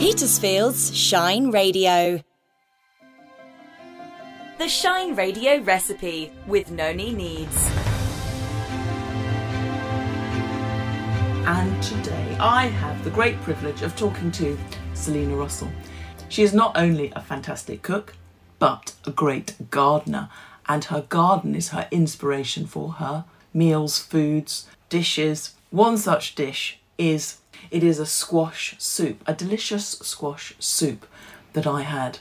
Petersfield's Shine Radio. The Shine Radio recipe with Noni Needs. And today I have the great privilege of talking to Selina Russell. She is not only a fantastic cook, but a great gardener, and her garden is her inspiration for her meals, foods, dishes. One such dish is it is a squash soup, a delicious squash soup that I had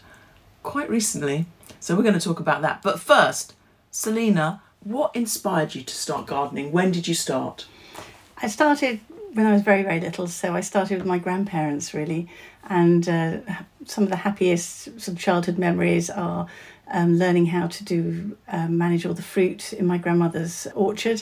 quite recently. So we're going to talk about that. But first, Selina, what inspired you to start gardening? When did you start? I started when I was very, very little. So I started with my grandparents, really. And uh, some of the happiest sort of childhood memories are um, learning how to do um, manage all the fruit in my grandmother's orchard,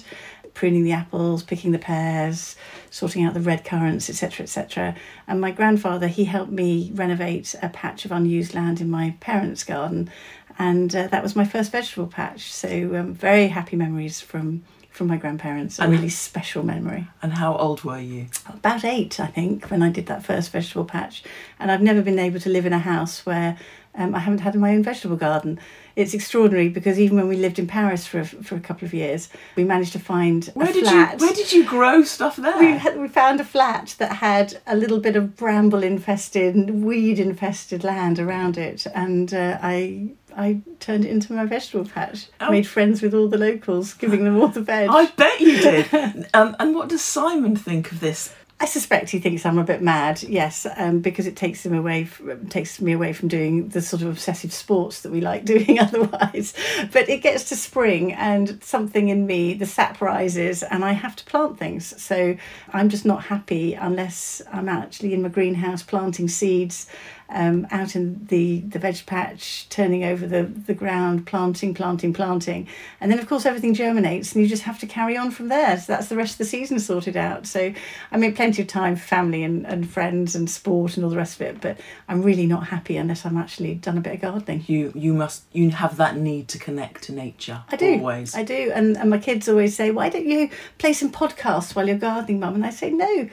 pruning the apples, picking the pears, sorting out the red currants, etc., etc. And my grandfather, he helped me renovate a patch of unused land in my parents' garden, and uh, that was my first vegetable patch. So um, very happy memories from from my grandparents. A And- really special memory. And how old were you? About eight, I think, when I did that first vegetable patch. And I've never been able to live in a house where um, I haven't had my own vegetable garden. It's extraordinary because even when we lived in Paris for a, for a couple of years, we managed to find Where a did flat. you Where did you grow stuff there? we, had, we found a flat that had a little bit of bramble infested, weed infested land around it, and uh, I I turned it into my vegetable patch. Oh. Made friends with all the locals, giving them all the veg. I bet you did. um, and what does Simon think of this? I suspect he thinks I'm a bit mad, yes, um, because it takes him away, from, takes me away from doing the sort of obsessive sports that we like doing otherwise. But it gets to spring, and something in me, the sap rises, and I have to plant things. So I'm just not happy unless I'm actually in my greenhouse planting seeds. Um, out in the, the veg patch, turning over the, the ground, planting, planting, planting. And then, of course, everything germinates and you just have to carry on from there. So that's the rest of the season sorted out. So, I mean, plenty of time for family and, and friends and sport and all the rest of it. But I'm really not happy unless I'm actually done a bit of gardening. You you must you have that need to connect to nature. I do. always. I do. And, and my kids always say, why don't you play some podcasts while you're gardening, mum? And I say, no,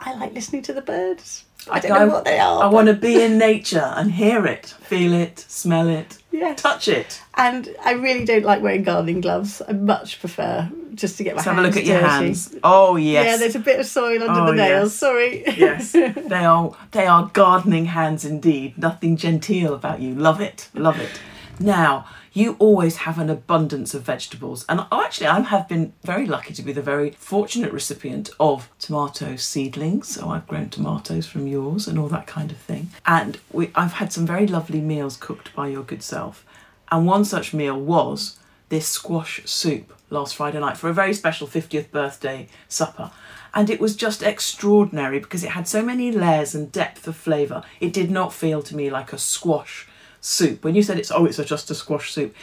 I like listening to the birds. I don't know what they are. I but- want to be in nature and hear it, feel it, smell it, Yes. touch it. And I really don't like wearing gardening gloves. I much prefer just to get my Let's have a look at your hands. Oh yes. Yeah, there's a bit of soil under Oh, the nails. yes. Sorry. yes, they are they are gardening hands indeed. Nothing genteel about you. Love it, love it. Now you always have an abundance of vegetables, and actually, I have been very lucky to be the very fortunate recipient of tomato seedlings. So I've grown tomatoes from yours and all that kind of thing. And we, I've had some very lovely meals cooked by your good self. And one such meal was this squash soup last Friday night for a very special 50th birthday supper. And it was just extraordinary because it had so many layers and depth of flavour. It did not feel to me like a squash soup. When you said it's oh it's just a squash soup,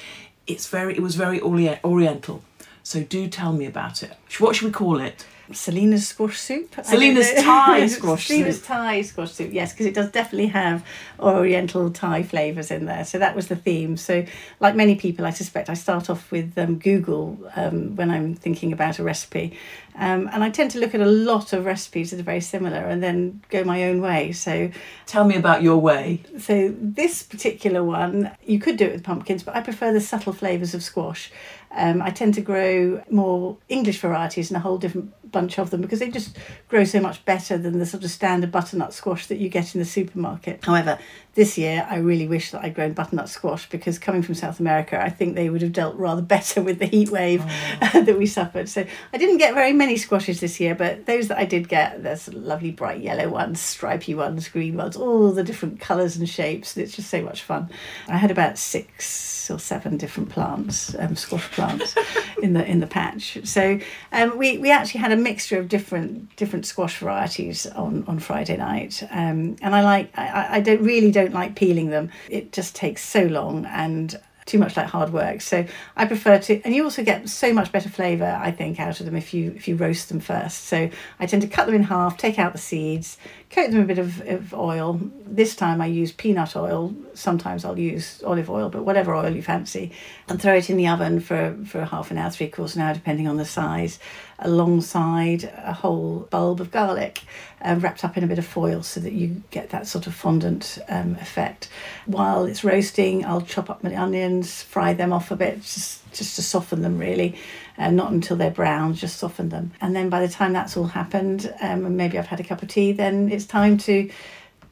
it's very it was very ori- oriental. So do tell me about it. What should we call it? Selina's squash soup. I don't Selina's know. Thai squash Selina's soup. Thai squash soup, yes, because it does definitely have oriental Thai flavours in there. So that was the theme. So, like many people, I suspect I start off with um, Google um, when I'm thinking about a recipe. Um, and I tend to look at a lot of recipes that are very similar and then go my own way. So, Tell me about your way. so this particular one, you could do it with pumpkins, but I prefer the subtle flavours of squash. Um, I tend to grow more English varieties and a whole different bunch of them because they just grow so much better than the sort of standard butternut squash that you get in the supermarket. However, this year I really wish that I'd grown butternut squash because coming from South America, I think they would have dealt rather better with the heat wave that we suffered. So I didn't get very many squashes this year, but those that I did get, there's lovely bright yellow ones, stripy ones, green ones, all the different colours and shapes. And it's just so much fun. I had about six or seven different plants, um, squash plants, in the in the patch. So um, we we actually had a mixture of different different squash varieties on on Friday night, um, and I like I, I- don't really don't like peeling them. It just takes so long and too much like hard work. So I prefer to, and you also get so much better flavour, I think, out of them if you if you roast them first. So I tend to cut them in half, take out the seeds, coat them a bit of, of oil. This time I use peanut oil. Sometimes I'll use olive oil, but whatever oil you fancy, and throw it in the oven for, for half an hour, three quarters an hour, depending on the size, alongside a whole bulb of garlic uh, wrapped up in a bit of foil so that you get that sort of fondant um, effect. While it's roasting, I'll chop up my onions, fry them off a bit, just, just to soften them really. Uh, not until they're brown, just soften them. And then by the time that's all happened, um, and maybe I've had a cup of tea, then it's time to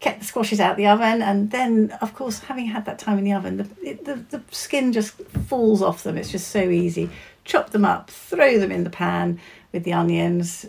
get the squashes out the oven. And then of course having had that time in the oven the, it, the, the skin just falls off them. It's just so easy. Chop them up throw them in the pan with the onions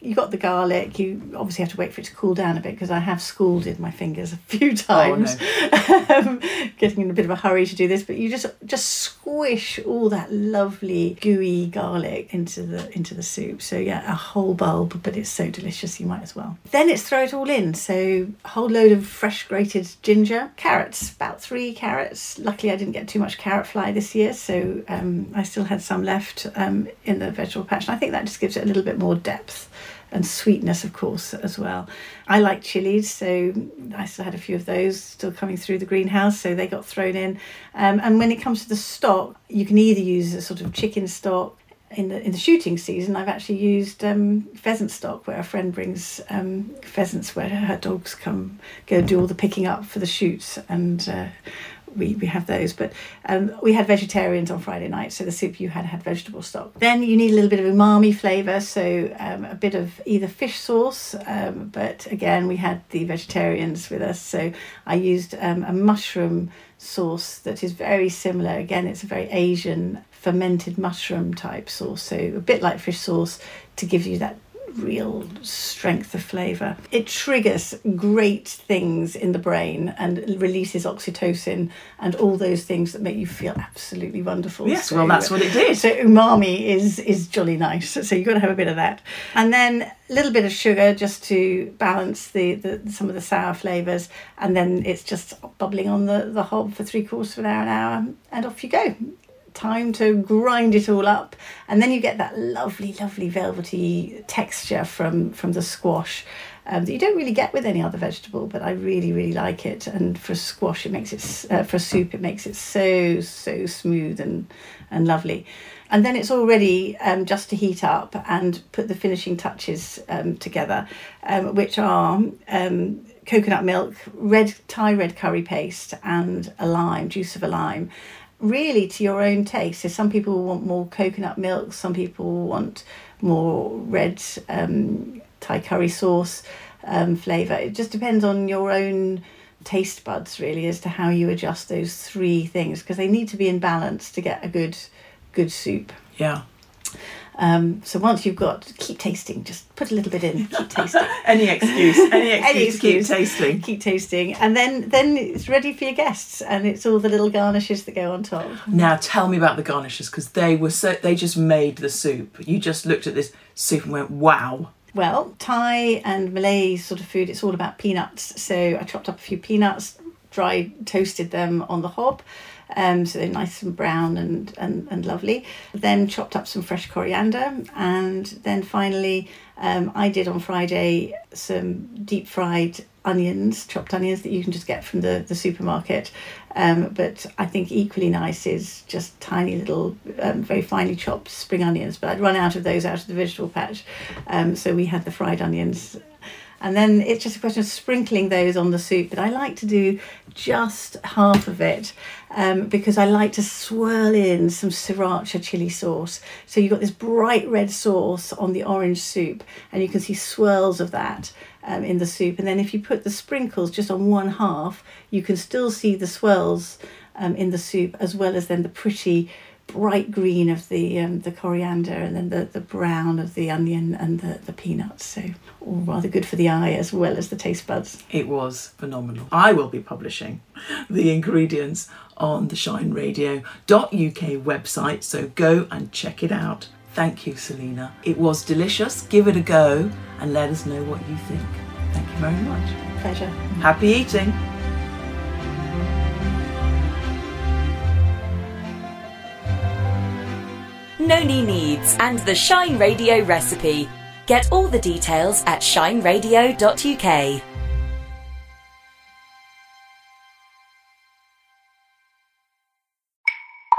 you got the garlic. You obviously have to wait for it to cool down a bit because I have scalded my fingers a few times, oh, no. um, getting in a bit of a hurry to do this. But you just just squish all that lovely gooey garlic into the into the soup. So yeah, a whole bulb, but it's so delicious. You might as well. Then it's throw it all in. So a whole load of fresh grated ginger, carrots, about three carrots. Luckily, I didn't get too much carrot fly this year, so um, I still had some left um, in the vegetable patch. And I think that just gives it a little bit more depth and sweetness, of course, as well. I like chilies, so I still had a few of those still coming through the greenhouse, so they got thrown in. Um, and when it comes to the stock, you can either use a sort of chicken stock. In the in the shooting season, I've actually used um, pheasant stock, where a friend brings um, pheasants, where her dogs come go do all the picking up for the shoots, and uh, we, we have those. But um, we had vegetarians on Friday night, so the soup you had had vegetable stock. Then you need a little bit of umami flavour, so um, a bit of either fish sauce, um, but again, we had the vegetarians with us, so I used um, a mushroom sauce that is very similar. Again, it's a very Asian fermented mushroom type sauce, so a bit like fish sauce to give you that real strength of flavour. It triggers great things in the brain and releases oxytocin and all those things that make you feel absolutely wonderful. Yes, so, well, that's what it did. So umami is is jolly nice. So you've got to have a bit of that, and then a little bit of sugar just to balance the, the some of the sour flavours, and then it's just bubbling on the the hob for three quarters of an hour, an hour, and off you go time to grind it all up. And then you get that lovely lovely velvety texture from from the squash um, that you don't really get with any other vegetable but i really really like it. And for squash it makes it uh, for soup it makes it so so smooth and and lovely. And then it's all ready um, just to heat up and put the finishing touches um, together um, which are um, coconut milk red thai red curry paste and a lime juice of a lime really to your own taste. So some people want more coconut milk, some people want more red um, Thai curry sauce um, flavour. It just depends on your own taste buds really as to how you adjust those three things because they need to be in balance to get a good good soup. Yeah. Um, so once you've got, keep tasting. Just put a little bit in. Keep tasting. any excuse. Any excuse. any excuse. keep tasting. Keep tasting, and then then it's ready for your guests, and it's all the little garnishes that go on top. Now tell me about the garnishes because they were so they just made the soup. You just looked at this soup and went, wow. Well, Thai and Malay sort of food, it's all about peanuts. So I chopped up a few peanuts, dry toasted them on the hob um, so they're nice and brown and, and, and lovely. Then chopped up some fresh coriander, and then finally, um, I did on Friday some deep fried onions, chopped onions that you can just get from the, the supermarket. Um, but I think equally nice is just tiny little, um, very finely chopped spring onions. But I'd run out of those out of the vegetable patch. Um, so we had the fried onions and then it's just a question of sprinkling those on the soup. But I like to do just half of it um, because I like to swirl in some sriracha chili sauce. So you've got this bright red sauce on the orange soup, and you can see swirls of that um, in the soup. And then if you put the sprinkles just on one half, you can still see the swirls um, in the soup as well as then the pretty bright green of the um, the coriander and then the, the brown of the onion and the, the peanuts. So all rather good for the eye as well as the taste buds. It was phenomenal. I will be publishing the ingredients on the shineradio.uk website, so go and check it out. Thank you, Selina. It was delicious. Give it a go and let us know what you think. Thank you very much. Pleasure. Happy eating. Noni Needs and the Shine Radio recipe. Get all the details at shineradio.uk.